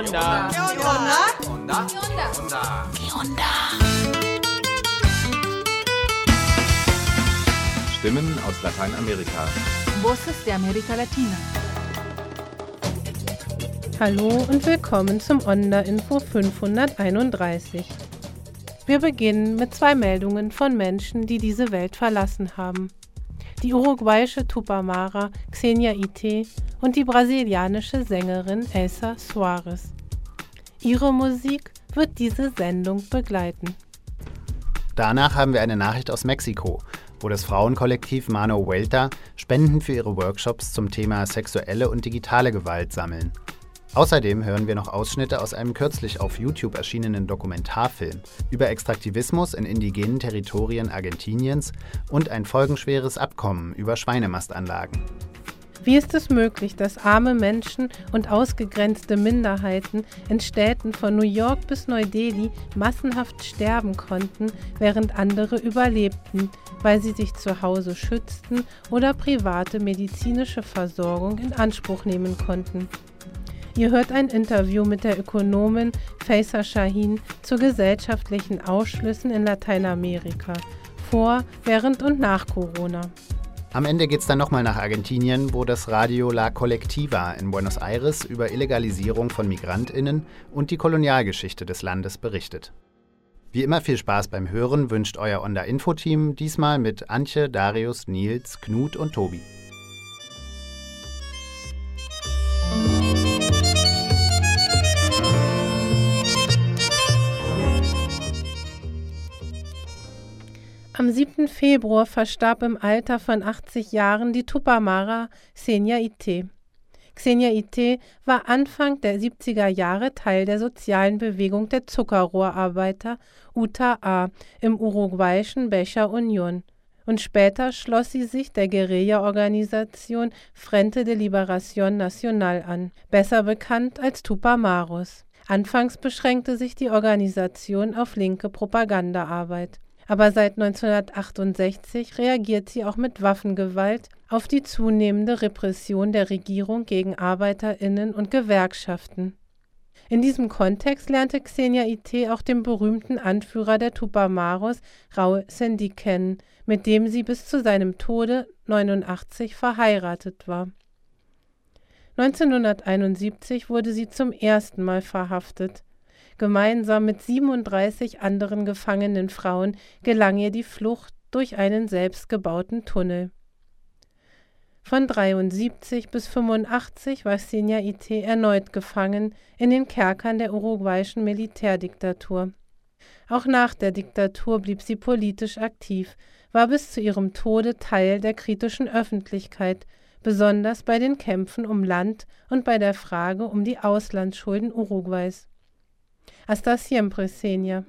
Onda. ¿Qué onda? Onda. ¿Qué onda? Stimmen aus Lateinamerika. Voces de América Latina. Hallo und willkommen zum Onda Info 531. Wir beginnen mit zwei Meldungen von Menschen, die diese Welt verlassen haben. Die uruguayische Tupamara Xenia Ite und die brasilianische Sängerin Elsa Soares. Ihre Musik wird diese Sendung begleiten. Danach haben wir eine Nachricht aus Mexiko, wo das Frauenkollektiv Mano Vuelta Spenden für ihre Workshops zum Thema sexuelle und digitale Gewalt sammeln. Außerdem hören wir noch Ausschnitte aus einem kürzlich auf YouTube erschienenen Dokumentarfilm über Extraktivismus in indigenen Territorien Argentiniens und ein folgenschweres Abkommen über Schweinemastanlagen. Wie ist es möglich, dass arme Menschen und ausgegrenzte Minderheiten in Städten von New York bis Neu-Delhi massenhaft sterben konnten, während andere überlebten, weil sie sich zu Hause schützten oder private medizinische Versorgung in Anspruch nehmen konnten? Ihr hört ein Interview mit der Ökonomin Faisa Shahin zu gesellschaftlichen Ausschlüssen in Lateinamerika vor, während und nach Corona. Am Ende geht's dann nochmal nach Argentinien, wo das Radio La Colectiva in Buenos Aires über Illegalisierung von MigrantInnen und die Kolonialgeschichte des Landes berichtet. Wie immer viel Spaß beim Hören wünscht euer Onda-Info-Team, diesmal mit Antje, Darius, Nils, Knut und Tobi. 7. Februar verstarb im Alter von 80 Jahren die Tupamara Xenia Ite. Xenia Ite war Anfang der 70er Jahre Teil der sozialen Bewegung der Zuckerrohrarbeiter UTA im uruguayischen Becher Union und später schloss sie sich der Guerilla-Organisation Frente de Liberación Nacional an, besser bekannt als Tupamaros. Anfangs beschränkte sich die Organisation auf linke Propagandaarbeit aber seit 1968 reagiert sie auch mit Waffengewalt auf die zunehmende Repression der Regierung gegen Arbeiterinnen und Gewerkschaften. In diesem Kontext lernte Xenia Ite auch den berühmten Anführer der Tupamaros, Raul Sendi, kennen, mit dem sie bis zu seinem Tode 89 verheiratet war. 1971 wurde sie zum ersten Mal verhaftet. Gemeinsam mit 37 anderen gefangenen Frauen gelang ihr die Flucht durch einen selbstgebauten Tunnel. Von 73 bis 85 war Xenia Ite erneut gefangen in den Kerkern der uruguayischen Militärdiktatur. Auch nach der Diktatur blieb sie politisch aktiv, war bis zu ihrem Tode Teil der kritischen Öffentlichkeit, besonders bei den Kämpfen um Land und bei der Frage um die Auslandsschulden Uruguays. Hasta siempre, Xenia.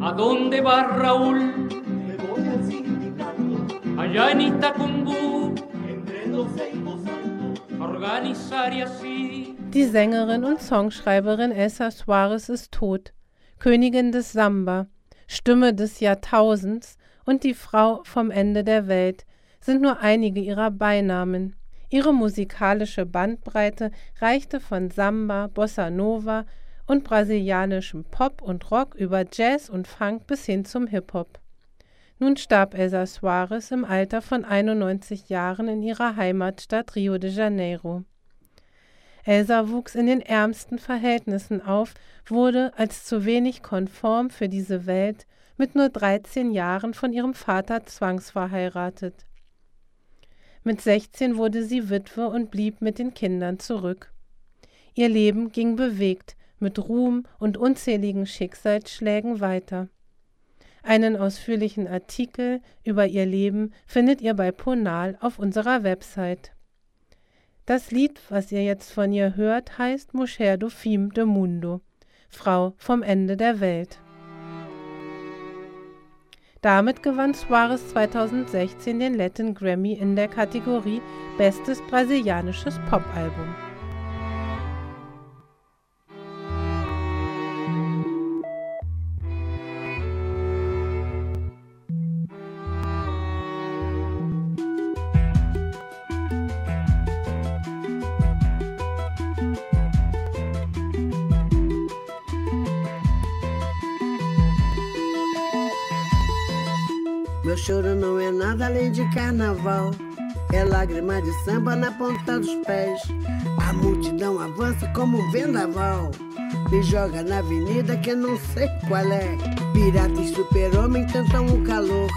¿A dónde va Raúl? Me voy al sindicato. Allá en Itacumbú. Entre y voz alto. Organizar y así. Die Sängerin und Songschreiberin Elsa Suarez ist tot, Königin des Samba, Stimme des Jahrtausends und die Frau vom Ende der Welt sind nur einige ihrer Beinamen. Ihre musikalische Bandbreite reichte von Samba, Bossa Nova und brasilianischem Pop und Rock über Jazz und Funk bis hin zum Hip-Hop. Nun starb Elsa Suarez im Alter von 91 Jahren in ihrer Heimatstadt Rio de Janeiro. Elsa wuchs in den ärmsten Verhältnissen auf, wurde als zu wenig konform für diese Welt mit nur 13 Jahren von ihrem Vater zwangsverheiratet. Mit 16 wurde sie Witwe und blieb mit den Kindern zurück. Ihr Leben ging bewegt, mit Ruhm und unzähligen Schicksalsschlägen weiter. Einen ausführlichen Artikel über ihr Leben findet ihr bei Ponal auf unserer Website. Das Lied, was ihr jetzt von ihr hört, heißt Mujer do Fim de Mundo, Frau vom Ende der Welt. Damit gewann Suarez 2016 den Latin Grammy in der Kategorie Bestes brasilianisches Popalbum. Além de carnaval. É lágrima de samba na ponta dos pés. A multidão avança como um vendaval. Me joga na avenida que não sei qual é. Pirata e super-homem tentam o calor.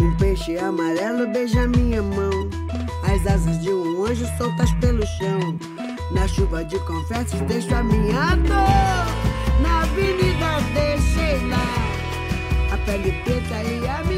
Um peixe amarelo beija minha mão. As asas de um anjo soltas pelo chão. Na chuva de confetes deixo a minha dor. Na avenida deixei lá. A pele preta e a minha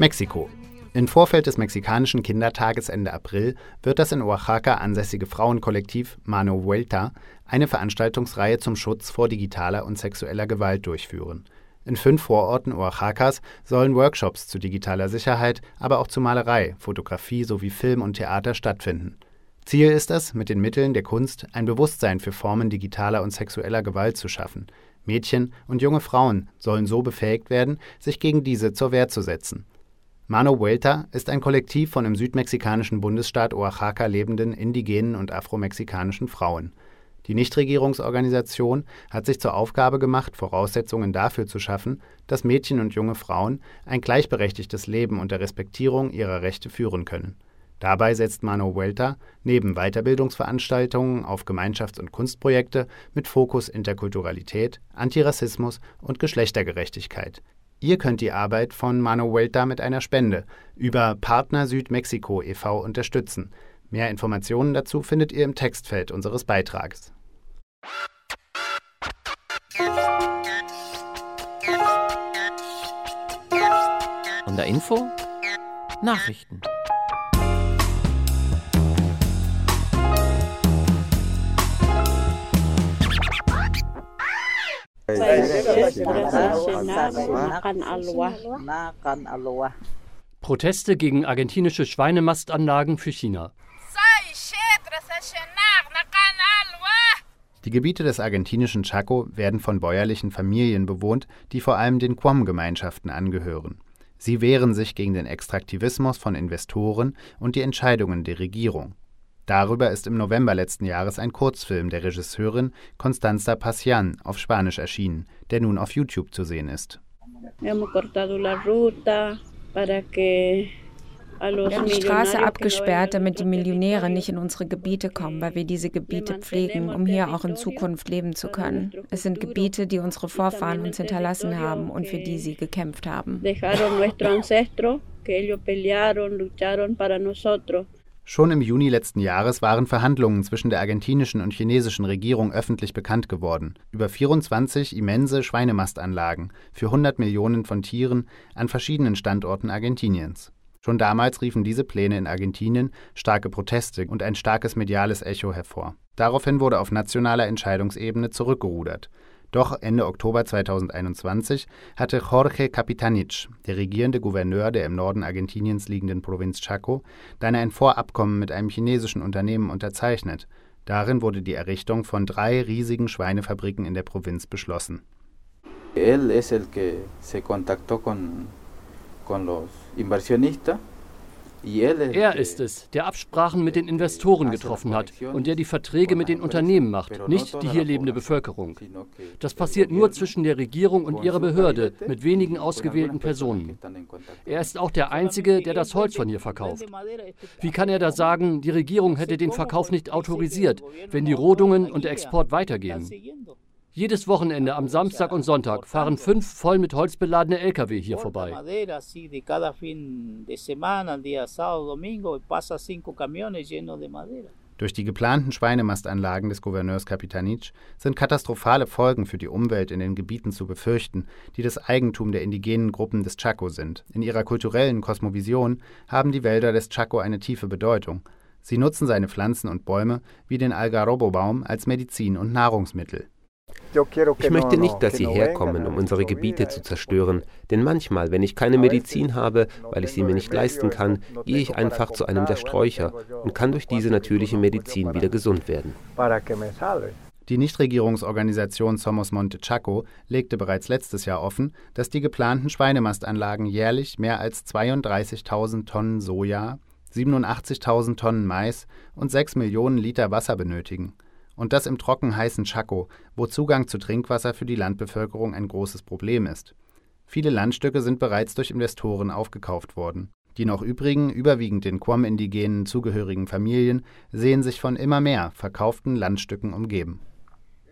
Mexiko. Im Vorfeld des mexikanischen Kindertages Ende April wird das in Oaxaca ansässige Frauenkollektiv Mano Vuelta eine Veranstaltungsreihe zum Schutz vor digitaler und sexueller Gewalt durchführen. In fünf Vororten Oaxacas sollen Workshops zu digitaler Sicherheit, aber auch zu Malerei, Fotografie sowie Film und Theater stattfinden. Ziel ist es, mit den Mitteln der Kunst ein Bewusstsein für Formen digitaler und sexueller Gewalt zu schaffen. Mädchen und junge Frauen sollen so befähigt werden, sich gegen diese zur Wehr zu setzen. Mano Vuelta ist ein Kollektiv von im südmexikanischen Bundesstaat Oaxaca lebenden indigenen und afromexikanischen Frauen. Die Nichtregierungsorganisation hat sich zur Aufgabe gemacht, Voraussetzungen dafür zu schaffen, dass Mädchen und junge Frauen ein gleichberechtigtes Leben unter Respektierung ihrer Rechte führen können. Dabei setzt Mano Vuelta neben Weiterbildungsveranstaltungen auf Gemeinschafts- und Kunstprojekte mit Fokus Interkulturalität, Antirassismus und Geschlechtergerechtigkeit. Ihr könnt die Arbeit von Mano Vuelta mit einer Spende über Partner Südmexiko e.V. unterstützen. Mehr Informationen dazu findet ihr im Textfeld unseres Beitrags. Und der Info? Nachrichten. Proteste gegen argentinische Schweinemastanlagen für China. Die Gebiete des argentinischen Chaco werden von bäuerlichen Familien bewohnt, die vor allem den Quom-Gemeinschaften angehören. Sie wehren sich gegen den Extraktivismus von Investoren und die Entscheidungen der Regierung. Darüber ist im November letzten Jahres ein Kurzfilm der Regisseurin Constanza Pacian auf Spanisch erschienen, der nun auf YouTube zu sehen ist. Wir haben die Straße abgesperrt, damit die Millionäre nicht in unsere Gebiete kommen, weil wir diese Gebiete pflegen, um hier auch in Zukunft leben zu können. Es sind Gebiete, die unsere Vorfahren uns hinterlassen haben und für die sie gekämpft haben. Schon im Juni letzten Jahres waren Verhandlungen zwischen der argentinischen und chinesischen Regierung öffentlich bekannt geworden. Über 24 immense Schweinemastanlagen für 100 Millionen von Tieren an verschiedenen Standorten Argentiniens. Schon damals riefen diese Pläne in Argentinien starke Proteste und ein starkes mediales Echo hervor. Daraufhin wurde auf nationaler Entscheidungsebene zurückgerudert. Doch Ende Oktober 2021 hatte Jorge Capitanich, der regierende Gouverneur der im Norden Argentiniens liegenden Provinz Chaco, dann ein Vorabkommen mit einem chinesischen Unternehmen unterzeichnet. Darin wurde die Errichtung von drei riesigen Schweinefabriken in der Provinz beschlossen. Él es el que se contactó con, con los inversionistas er ist es, der Absprachen mit den Investoren getroffen hat und der die Verträge mit den Unternehmen macht, nicht die hier lebende Bevölkerung. Das passiert nur zwischen der Regierung und ihrer Behörde mit wenigen ausgewählten Personen. Er ist auch der Einzige, der das Holz von hier verkauft. Wie kann er da sagen, die Regierung hätte den Verkauf nicht autorisiert, wenn die Rodungen und der Export weitergehen? Jedes Wochenende am Samstag und Sonntag fahren fünf voll mit Holz beladene Lkw hier vorbei. Durch die geplanten Schweinemastanlagen des Gouverneurs Capitanich sind katastrophale Folgen für die Umwelt in den Gebieten zu befürchten, die das Eigentum der indigenen Gruppen des Chaco sind. In ihrer kulturellen Kosmovision haben die Wälder des Chaco eine tiefe Bedeutung. Sie nutzen seine Pflanzen und Bäume wie den Algarrobo-Baum als Medizin und Nahrungsmittel. Ich möchte nicht, dass sie herkommen, um unsere Gebiete zu zerstören, denn manchmal, wenn ich keine Medizin habe, weil ich sie mir nicht leisten kann, gehe ich einfach zu einem der Sträucher und kann durch diese natürliche Medizin wieder gesund werden. Die Nichtregierungsorganisation Somos Monte Chaco legte bereits letztes Jahr offen, dass die geplanten Schweinemastanlagen jährlich mehr als 32.000 Tonnen Soja, 87.000 Tonnen Mais und 6 Millionen Liter Wasser benötigen. Und das im trockenheißen Chaco, wo Zugang zu Trinkwasser für die Landbevölkerung ein großes Problem ist. Viele Landstücke sind bereits durch Investoren aufgekauft worden. Die noch übrigen, überwiegend den Quam-Indigenen zugehörigen Familien sehen sich von immer mehr verkauften Landstücken umgeben.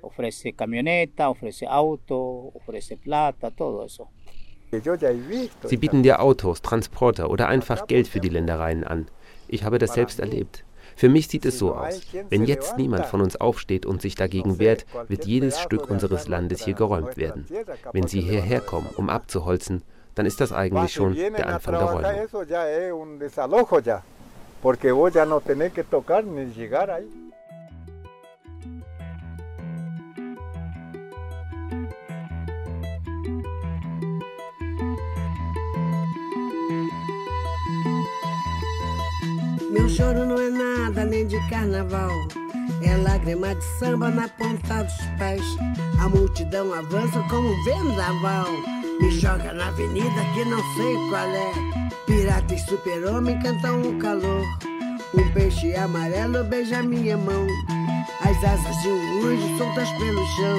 Ofrece camioneta, ofrece auto, ofrece plata, todo eso. Sie bieten dir Autos, Transporter oder einfach Geld für die Ländereien an. Ich habe das selbst erlebt. Für mich sieht es so aus. Wenn jetzt niemand von uns aufsteht und sich dagegen wehrt, wird jedes Stück unseres Landes hier geräumt werden. Wenn Sie hierher kommen, um abzuholzen, dann ist das eigentlich schon der Anfang der Räumung. Meu choro não é nada nem de carnaval. É lágrima de samba na ponta dos pés. A multidão avança como um vendaval. Me joga na avenida que não sei qual é. Pirata e super-homem cantam o calor. Um peixe amarelo beija minha mão. As asas de um urso soltas pelo chão.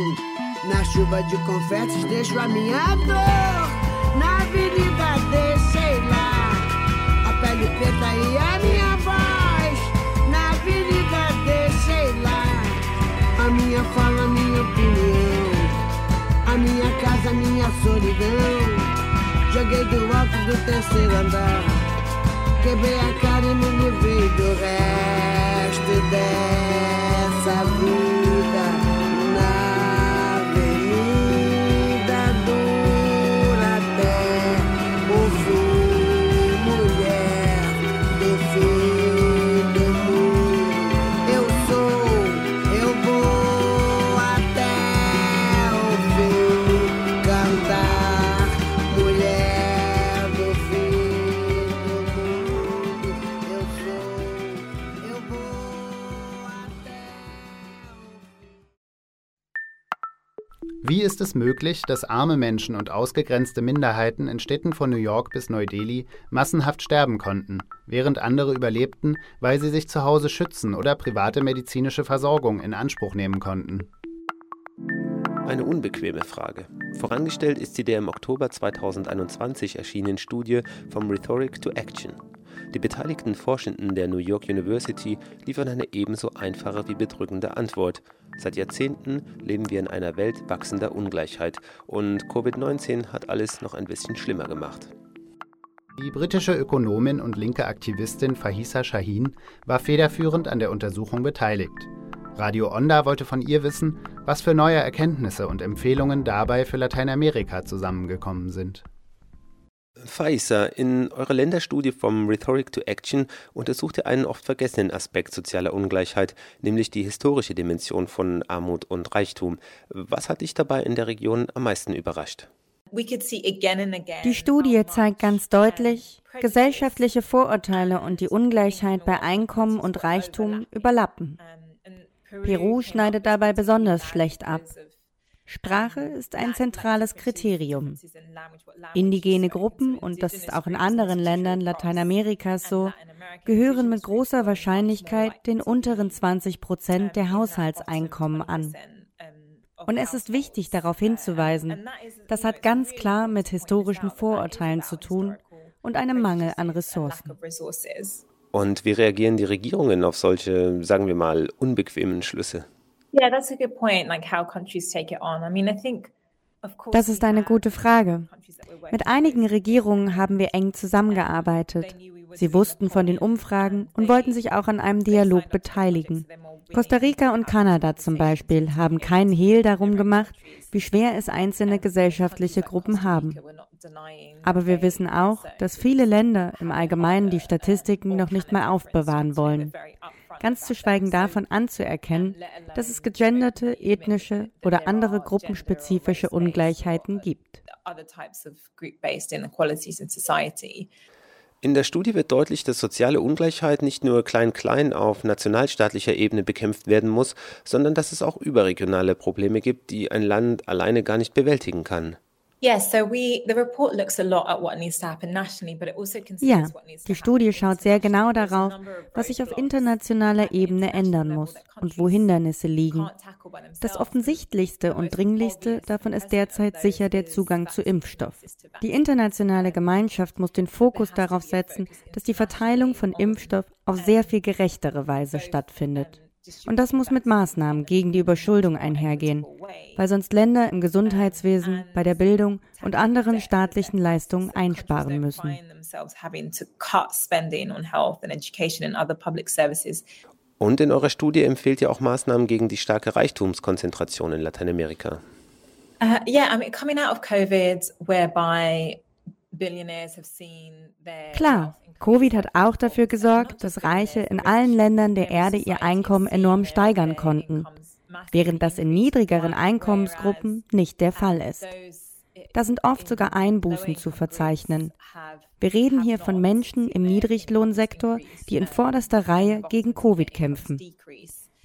Na chuva de confetes deixo a minha dor. Na avenida deixei lá. A pele preta e a minha fala, minha opinião. A minha casa, minha solidão. Joguei do alto do terceiro andar. Quebrei a cara e me livrei do resto dessa möglich, dass arme Menschen und ausgegrenzte Minderheiten in Städten von New York bis Neu-Delhi massenhaft sterben konnten, während andere überlebten, weil sie sich zu Hause schützen oder private medizinische Versorgung in Anspruch nehmen konnten? Eine unbequeme Frage. Vorangestellt ist sie der im Oktober 2021 erschienenen Studie From Rhetoric to Action. Die beteiligten Forschenden der New York University liefern eine ebenso einfache wie bedrückende Antwort. Seit Jahrzehnten leben wir in einer Welt wachsender Ungleichheit und Covid-19 hat alles noch ein bisschen schlimmer gemacht. Die britische Ökonomin und linke Aktivistin Fahisa Shahin war federführend an der Untersuchung beteiligt. Radio Onda wollte von ihr wissen, was für neue Erkenntnisse und Empfehlungen dabei für Lateinamerika zusammengekommen sind. Faisa, in eurer Länderstudie vom Rhetoric to Action untersucht ihr einen oft vergessenen Aspekt sozialer Ungleichheit, nämlich die historische Dimension von Armut und Reichtum. Was hat dich dabei in der Region am meisten überrascht? Die Studie zeigt ganz deutlich, gesellschaftliche Vorurteile und die Ungleichheit bei Einkommen und Reichtum überlappen. Peru schneidet dabei besonders schlecht ab. Sprache ist ein zentrales Kriterium. Indigene Gruppen, und das ist auch in anderen Ländern Lateinamerikas so, gehören mit großer Wahrscheinlichkeit den unteren 20 Prozent der Haushaltseinkommen an. Und es ist wichtig, darauf hinzuweisen, das hat ganz klar mit historischen Vorurteilen zu tun und einem Mangel an Ressourcen. Und wie reagieren die Regierungen auf solche, sagen wir mal, unbequemen Schlüsse? Das ist eine gute Frage. Mit einigen Regierungen haben wir eng zusammengearbeitet. Sie wussten von den Umfragen und wollten sich auch an einem Dialog beteiligen. Costa Rica und Kanada zum Beispiel haben keinen Hehl darum gemacht, wie schwer es einzelne gesellschaftliche Gruppen haben. Aber wir wissen auch, dass viele Länder im Allgemeinen die Statistiken noch nicht mal aufbewahren wollen. Ganz zu schweigen davon anzuerkennen, dass es gegenderte, ethnische oder andere gruppenspezifische Ungleichheiten gibt. In der Studie wird deutlich, dass soziale Ungleichheit nicht nur klein-klein auf nationalstaatlicher Ebene bekämpft werden muss, sondern dass es auch überregionale Probleme gibt, die ein Land alleine gar nicht bewältigen kann. Ja, die Studie schaut sehr genau darauf, was sich auf internationaler Ebene ändern muss und wo Hindernisse liegen. Das offensichtlichste und dringlichste davon ist derzeit sicher der Zugang zu Impfstoff. Die internationale Gemeinschaft muss den Fokus darauf setzen, dass die Verteilung von Impfstoff auf sehr viel gerechtere Weise stattfindet. Und das muss mit Maßnahmen gegen die Überschuldung einhergehen, weil sonst Länder im Gesundheitswesen, bei der Bildung und anderen staatlichen Leistungen einsparen müssen. Und in eurer Studie empfiehlt ihr auch Maßnahmen gegen die starke Reichtumskonzentration in Lateinamerika. Uh, yeah, I mean, coming out of COVID, whereby Klar, Covid hat auch dafür gesorgt, dass Reiche in allen Ländern der Erde ihr Einkommen enorm steigern konnten, während das in niedrigeren Einkommensgruppen nicht der Fall ist. Da sind oft sogar Einbußen zu verzeichnen. Wir reden hier von Menschen im Niedriglohnsektor, die in vorderster Reihe gegen Covid kämpfen.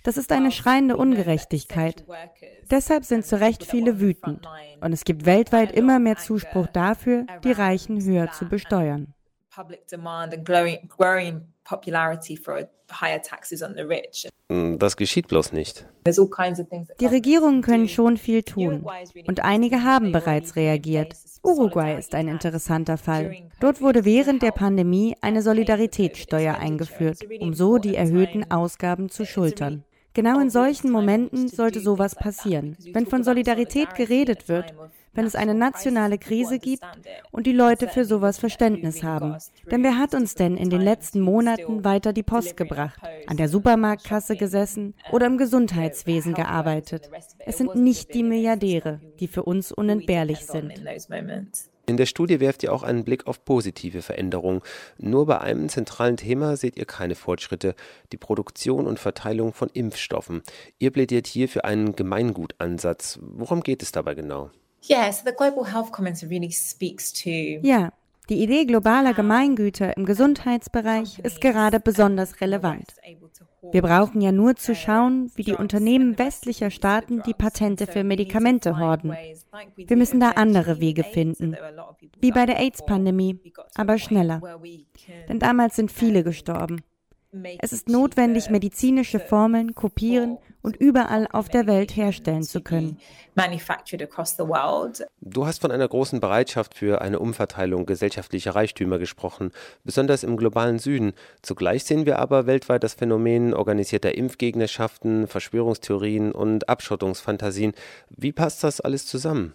Das ist eine schreiende Ungerechtigkeit. Deshalb sind zu Recht viele wütend. Und es gibt weltweit immer mehr Zuspruch dafür, die Reichen höher zu besteuern. Hm, das geschieht bloß nicht. Die Regierungen können schon viel tun. Und einige haben bereits reagiert. Uruguay ist ein interessanter Fall. Dort wurde während der Pandemie eine Solidaritätssteuer eingeführt, um so die erhöhten Ausgaben zu schultern. Genau in solchen Momenten sollte sowas passieren. Wenn von Solidarität geredet wird, wenn es eine nationale Krise gibt und die Leute für sowas Verständnis haben. Denn wer hat uns denn in den letzten Monaten weiter die Post gebracht, an der Supermarktkasse gesessen oder im Gesundheitswesen gearbeitet? Es sind nicht die Milliardäre, die für uns unentbehrlich sind. In der Studie werft ihr auch einen Blick auf positive Veränderungen. Nur bei einem zentralen Thema seht ihr keine Fortschritte, die Produktion und Verteilung von Impfstoffen. Ihr plädiert hier für einen Gemeingutansatz. Worum geht es dabei genau? Ja, die Idee globaler Gemeingüter im Gesundheitsbereich ist gerade besonders relevant. Wir brauchen ja nur zu schauen, wie die Unternehmen westlicher Staaten die Patente für Medikamente horden. Wir müssen da andere Wege finden, wie bei der AIDS-Pandemie, aber schneller. Denn damals sind viele gestorben. Es ist notwendig, medizinische Formeln kopieren und überall auf der Welt herstellen zu können. Du hast von einer großen Bereitschaft für eine Umverteilung gesellschaftlicher Reichtümer gesprochen, besonders im globalen Süden. Zugleich sehen wir aber weltweit das Phänomen organisierter Impfgegnerschaften, Verschwörungstheorien und Abschottungsfantasien. Wie passt das alles zusammen?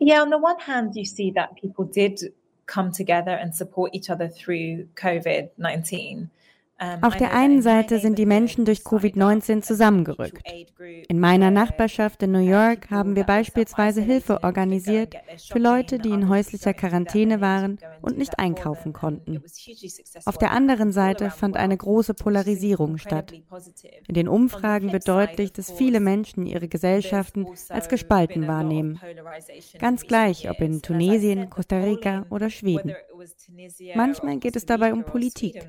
Yeah, on the one hand, you see that people did come together and support each other through COVID-19. Ähm, Auf der einen Seite sind die Menschen durch Covid-19 zusammengerückt. In meiner Nachbarschaft in New York haben wir beispielsweise Hilfe organisiert für Leute, die in häuslicher Quarantäne waren und nicht einkaufen konnten. Auf der anderen Seite fand eine große Polarisierung statt. In den Umfragen wird deutlich, dass viele Menschen ihre Gesellschaften als gespalten wahrnehmen. Ganz gleich, ob in Tunesien, Costa Rica oder Schweden. Manchmal geht es dabei um Politik,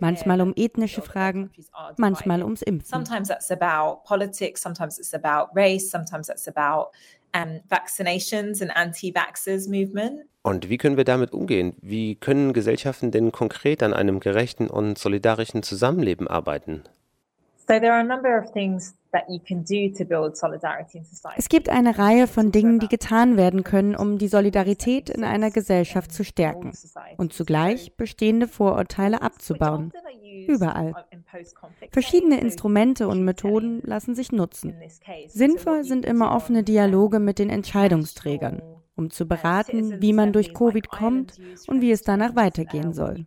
manchmal um ethnische Fragen, manchmal ums Impfen. Sometimes that's about politics, sometimes it's about race, sometimes that's about um, vaccinations and anti-vaxxers movement. Und wie können wir damit umgehen? Wie können Gesellschaften denn konkret an einem gerechten und solidarischen Zusammenleben arbeiten? Es gibt eine Reihe von Dingen, die getan werden können, um die Solidarität in einer Gesellschaft zu stärken und zugleich bestehende Vorurteile abzubauen. Überall. Verschiedene Instrumente und Methoden lassen sich nutzen. Sinnvoll sind immer offene Dialoge mit den Entscheidungsträgern, um zu beraten, wie man durch Covid kommt und wie es danach weitergehen soll.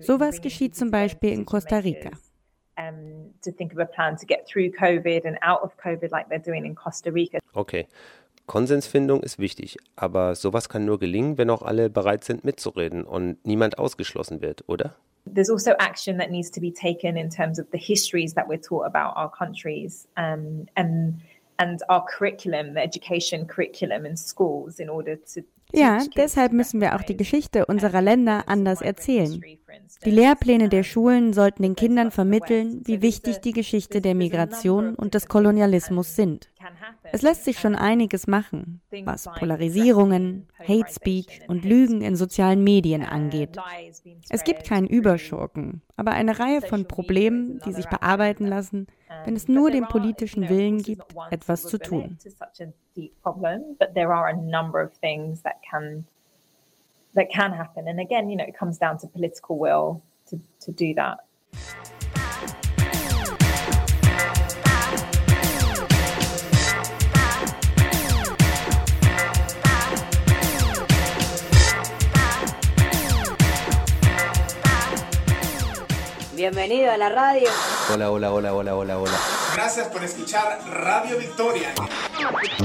Sowas geschieht zum Beispiel in Costa Rica to think of a plan to get through COVID and out of COVID like they're doing in Costa Rica. Okay. Konsensfindung ist wichtig, aber sowas kann nur gelingen, wenn auch alle bereit sind mitzureden und niemand ausgeschlossen wird, oder? There's also action that needs to be taken in terms of the histories that we're taught about our countries um, and and our curriculum, the education curriculum in schools in order to ja, deshalb müssen wir auch die Geschichte unserer Länder anders erzählen. Die Lehrpläne der Schulen sollten den Kindern vermitteln, wie wichtig die Geschichte der Migration und des Kolonialismus sind. Es lässt sich schon einiges machen, was Polarisierungen, Hate Speech und Lügen in sozialen Medien angeht. Es gibt keinen Überschurken, aber eine Reihe von Problemen, die sich bearbeiten lassen, wenn es nur den politischen Willen gibt, etwas zu tun. that can happen. And again, you know, it comes down to political will to, to do that. Bienvenido a la radio. Hola, hola, hola, hola, hola, hola. Gracias por escuchar Radio Victoria.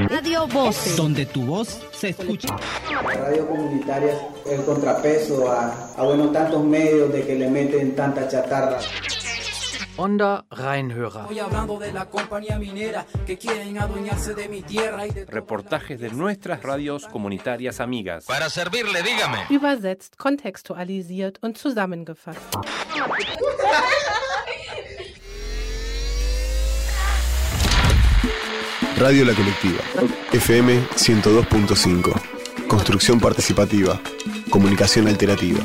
Radio Voz. Donde tu voz se escucha. La radio comunitaria es el contrapeso a, a bueno, tantos medios de que le meten tanta chatarra. Onda Rheinhörer. Reportajes de nuestras radios comunitarias amigas. Para servirle, dígame. Übersetzt, kontextualisiert und zusammengefasst. Radio La Colectiva. FM 102.5. Construcción participativa. Comunicación alternativa.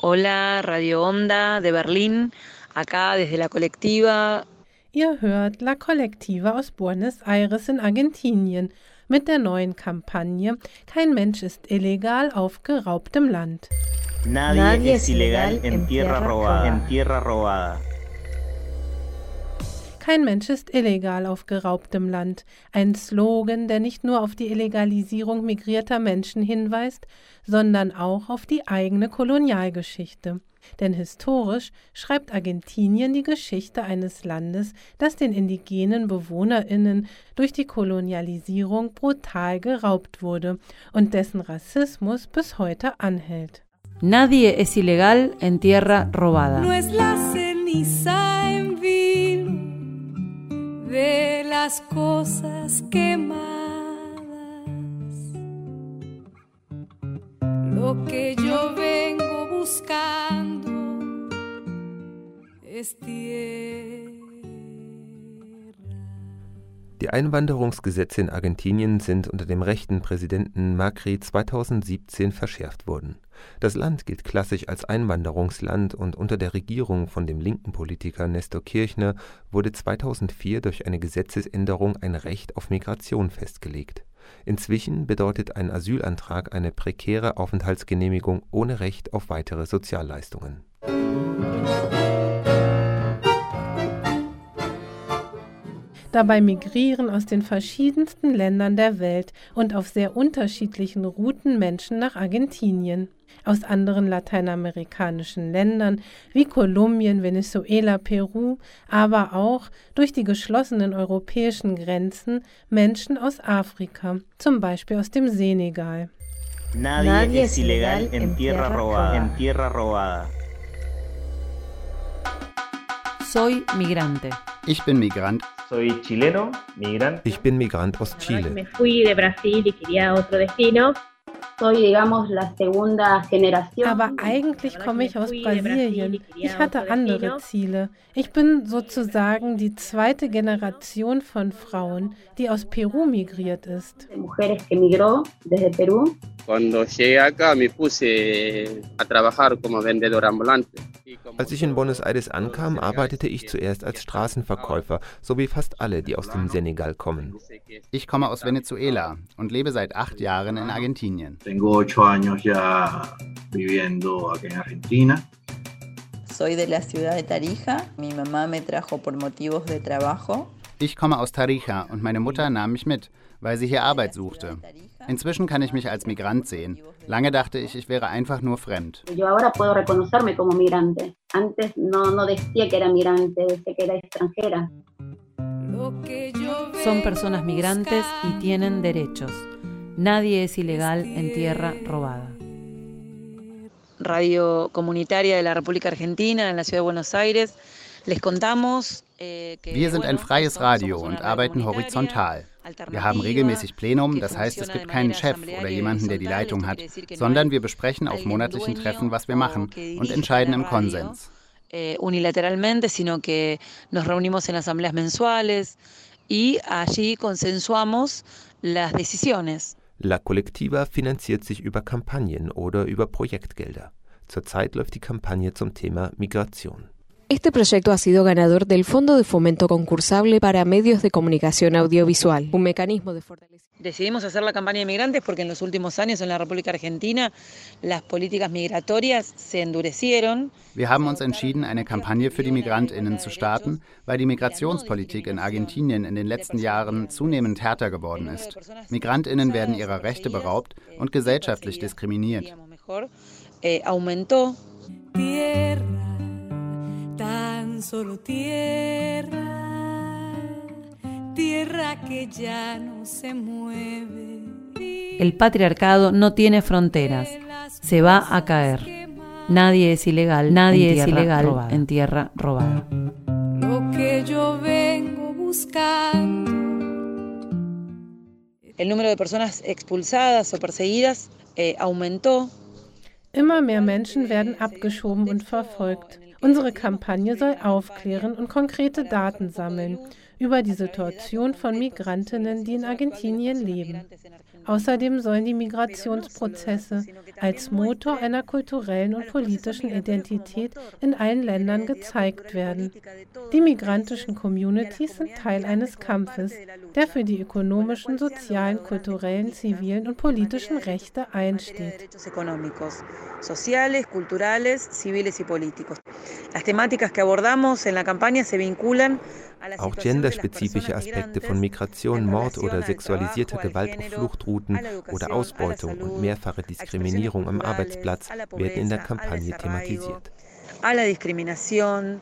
Hola, Radio Onda de Berlín, acá desde la colectiva. Ihr hört La Colectiva aus Buenos Aires in Argentinien mit der neuen Kampagne Kein Mensch ist illegal auf geraubtem Land. Nadie, Nadie es ilegal en tierra robada. En tierra robada. Kein Mensch ist illegal auf geraubtem Land. Ein Slogan, der nicht nur auf die Illegalisierung migrierter Menschen hinweist, sondern auch auf die eigene Kolonialgeschichte. Denn historisch schreibt Argentinien die Geschichte eines Landes, das den indigenen Bewohnerinnen durch die Kolonialisierung brutal geraubt wurde und dessen Rassismus bis heute anhält. Nadie es ilegal en tierra robada. No es la ceniza en vino de las cosas quemadas. Es. Die Einwanderungsgesetze in Argentinien sind unter dem rechten Präsidenten Macri 2017 verschärft worden. Das Land gilt klassisch als Einwanderungsland und unter der Regierung von dem linken Politiker Nestor Kirchner wurde 2004 durch eine Gesetzesänderung ein Recht auf Migration festgelegt. Inzwischen bedeutet ein Asylantrag eine prekäre Aufenthaltsgenehmigung ohne Recht auf weitere Sozialleistungen. Dabei migrieren aus den verschiedensten Ländern der Welt und auf sehr unterschiedlichen Routen Menschen nach Argentinien. Aus anderen lateinamerikanischen Ländern wie Kolumbien, Venezuela, Peru, aber auch durch die geschlossenen europäischen Grenzen Menschen aus Afrika, zum Beispiel aus dem Senegal. Nadie, Nadie es ilegal en tierra robada. En tierra robada. Soy migrante. Ich bin Migrant. Soy chileno, migrante. Ich bin Migrant aus Chile. Me fui de Brasil y quería otro destino. Soy, digamos, la segunda generación. Aber eigentlich komme ich aus Brasilien. Ich hatte andere Ziele. Ich bin sozusagen die zweite Generation von Frauen, die aus Peru migriert ist. Mujeres que migró desde Perú. Cuando llegué acá me puse a trabajar como vendedor ambulante. Als ich in Buenos Aires ankam, arbeitete ich zuerst als Straßenverkäufer, so wie fast alle, die aus dem Senegal kommen. Ich komme aus Venezuela und lebe seit acht Jahren in Argentinien. Tengo ocho años ya viviendo aquí en Argentina. Soy de la ciudad de Tarija. Mi mamá me trajo por motivos de trabajo. Ich komme aus Tarija und meine Mutter nahm mich mit, weil sie hier Arbeit suchte. Inzwischen kann ich mich als Migrant sehen. Lange dachte ich, ich wäre einfach nur fremd. Yo ahora puedo reconocerme como migrante. Antes no, no decía que era migrante, decía que era extranjera. Son personas migrantes y tienen derechos. Nadie es ilegal en tierra robada. Radio comunitaria de la República Argentina en la ciudad de Buenos Aires. Les contamos äh, Wir sind ein freies Radio und arbeiten horizontal. Wir haben regelmäßig Plenum, das heißt, es gibt keinen Chef oder jemanden, der die Leitung hat, sondern wir besprechen auf monatlichen Treffen, was wir machen und entscheiden im Konsens. eh, unilateralmente, sino que nos reunimos en asambleas mensuales y allí consensuamos las decisiones. La Colectiva finanziert sich über Kampagnen oder über Projektgelder. Zurzeit läuft die Kampagne zum Thema Migration. Este proyecto ha sido ganador del Fondo de Fomento Concursable para Medios de Comunicación Audiovisual, un mecanismo de fortalecimiento. Decidimos hacer la campaña de migrantes porque en los últimos años en la República Argentina las políticas migratorias se endurecieron. Wir haben uns entschieden, eine Kampagne für die Migrantinnen zu starten, weil die Migrationspolitik in Argentinien in den letzten Jahren zunehmend härter geworden ist. Migrantinnen werden ihrer Rechte beraubt und gesellschaftlich diskriminiert. Eh, aumentó. Tan solo tierra, tierra que ya no se mueve. El patriarcado no tiene fronteras, se va a caer. Nadie es ilegal, nadie es ilegal robada. en tierra robada. Lo que yo vengo buscando. El número de personas expulsadas o perseguidas eh, aumentó. Immer mehr Menschen werden abgeschoben und verfolgt. Unsere Kampagne soll aufklären und konkrete Daten sammeln über die Situation von Migrantinnen, die in Argentinien leben. Außerdem sollen die Migrationsprozesse als Motor einer kulturellen und politischen Identität in allen Ländern gezeigt werden. Die migrantischen Communities sind Teil eines Kampfes, der für die ökonomischen, sozialen, kulturellen, zivilen und politischen Rechte einsteht. Las temáticas que abordamos en la campaña se vinculan auch genderspezifische Aspekte von Migration, Mord oder sexualisierter Gewalt auf Fluchtrouten oder Ausbeutung und mehrfache Diskriminierung am Arbeitsplatz werden in der Kampagne thematisiert. A la discriminación,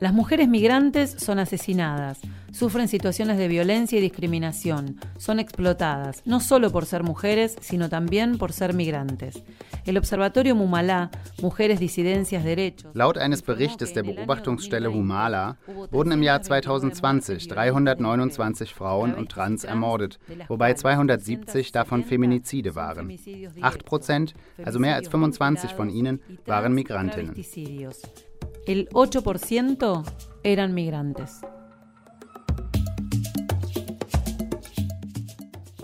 Las mujeres migrantes son asesinadas, sufren situaciones de violencia y discriminación, son explotadas, no solo por ser mujeres, sino también por ser migrantes. El Observatorio Mumala, Mujeres, Disidencias, Derechos. Laut eines Berichtes der Beobachtungsstelle Humala wurden im Jahr 2020 329 Frauen und Trans ermordet, wobei 270 davon Feminizide waren. 8 Prozent, also mehr als 25 von ihnen, waren Migrantinnen. El 8% eran migrantes.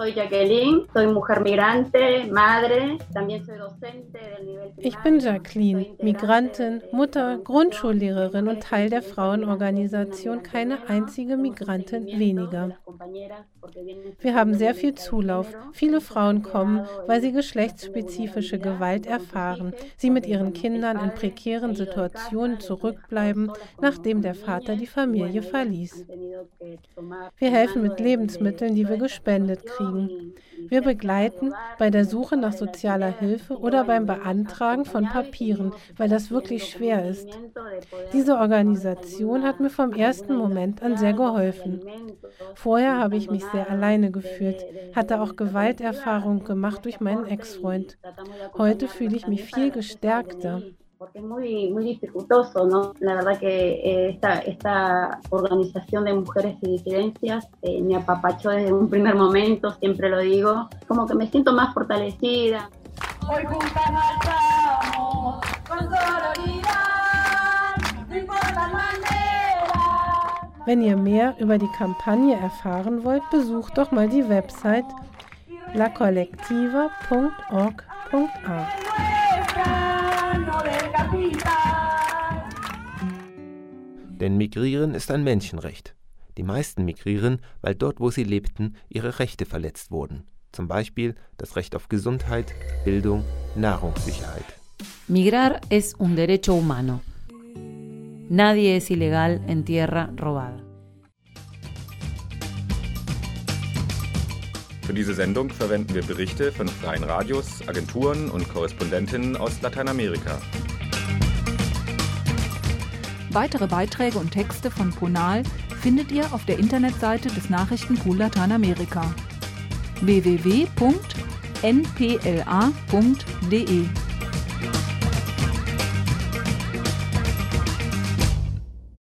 Soy Jacqueline, soy mujer migrante, madre, también soy docente del nivel Ich bin Jacqueline, Migrantin, Mutter, Grundschullehrerin und Teil der Frauenorganisation Keine einzige Migrantin weniger. Wir haben sehr viel Zulauf. Viele Frauen kommen, weil sie geschlechtsspezifische Gewalt erfahren, sie mit ihren Kindern in prekären Situationen zurückbleiben, nachdem der Vater die Familie verließ. Wir helfen mit Lebensmitteln, die wir gespendet kriegen kriegen. Wir begleiten bei der Suche nach sozialer Hilfe oder beim Beantragen von Papieren, weil das wirklich schwer ist. Diese Organisation hat mir vom ersten Moment an sehr geholfen. Vorher habe ich mich sehr alleine gefühlt, hatte auch Gewalterfahrung gemacht durch meinen Ex-Freund. Heute fühle ich mich viel gestärkter. Porque es muy, muy dificultoso, ¿no? La verdad que eh, esta, esta organización de mujeres y disidencias eh, me apapachó desde un primer momento, siempre lo digo, como que me siento más fortalecida. Hoy juntas marchamos con sororidad, no importa manera. Wenn ihr mehr über die Kampagne erfahren wollt, besucht doch mal die Website lacollectiva.org.ar. Denn Migrieren ist ein Menschenrecht. Die meisten migrieren, weil dort, wo sie lebten, ihre Rechte verletzt wurden. Zum Beispiel das Recht auf Gesundheit, Bildung, Nahrungssicherheit. Migrar es un derecho humano. Nadie es ilegal en tierra robada. Für diese Sendung verwenden wir Berichte von freien Radios, Agenturen und Korrespondentinnen aus Lateinamerika. Weitere Beiträge und Texte von Ponal findet ihr auf der Internetseite des Nachrichtenpool Lateinamerika. www.npla.de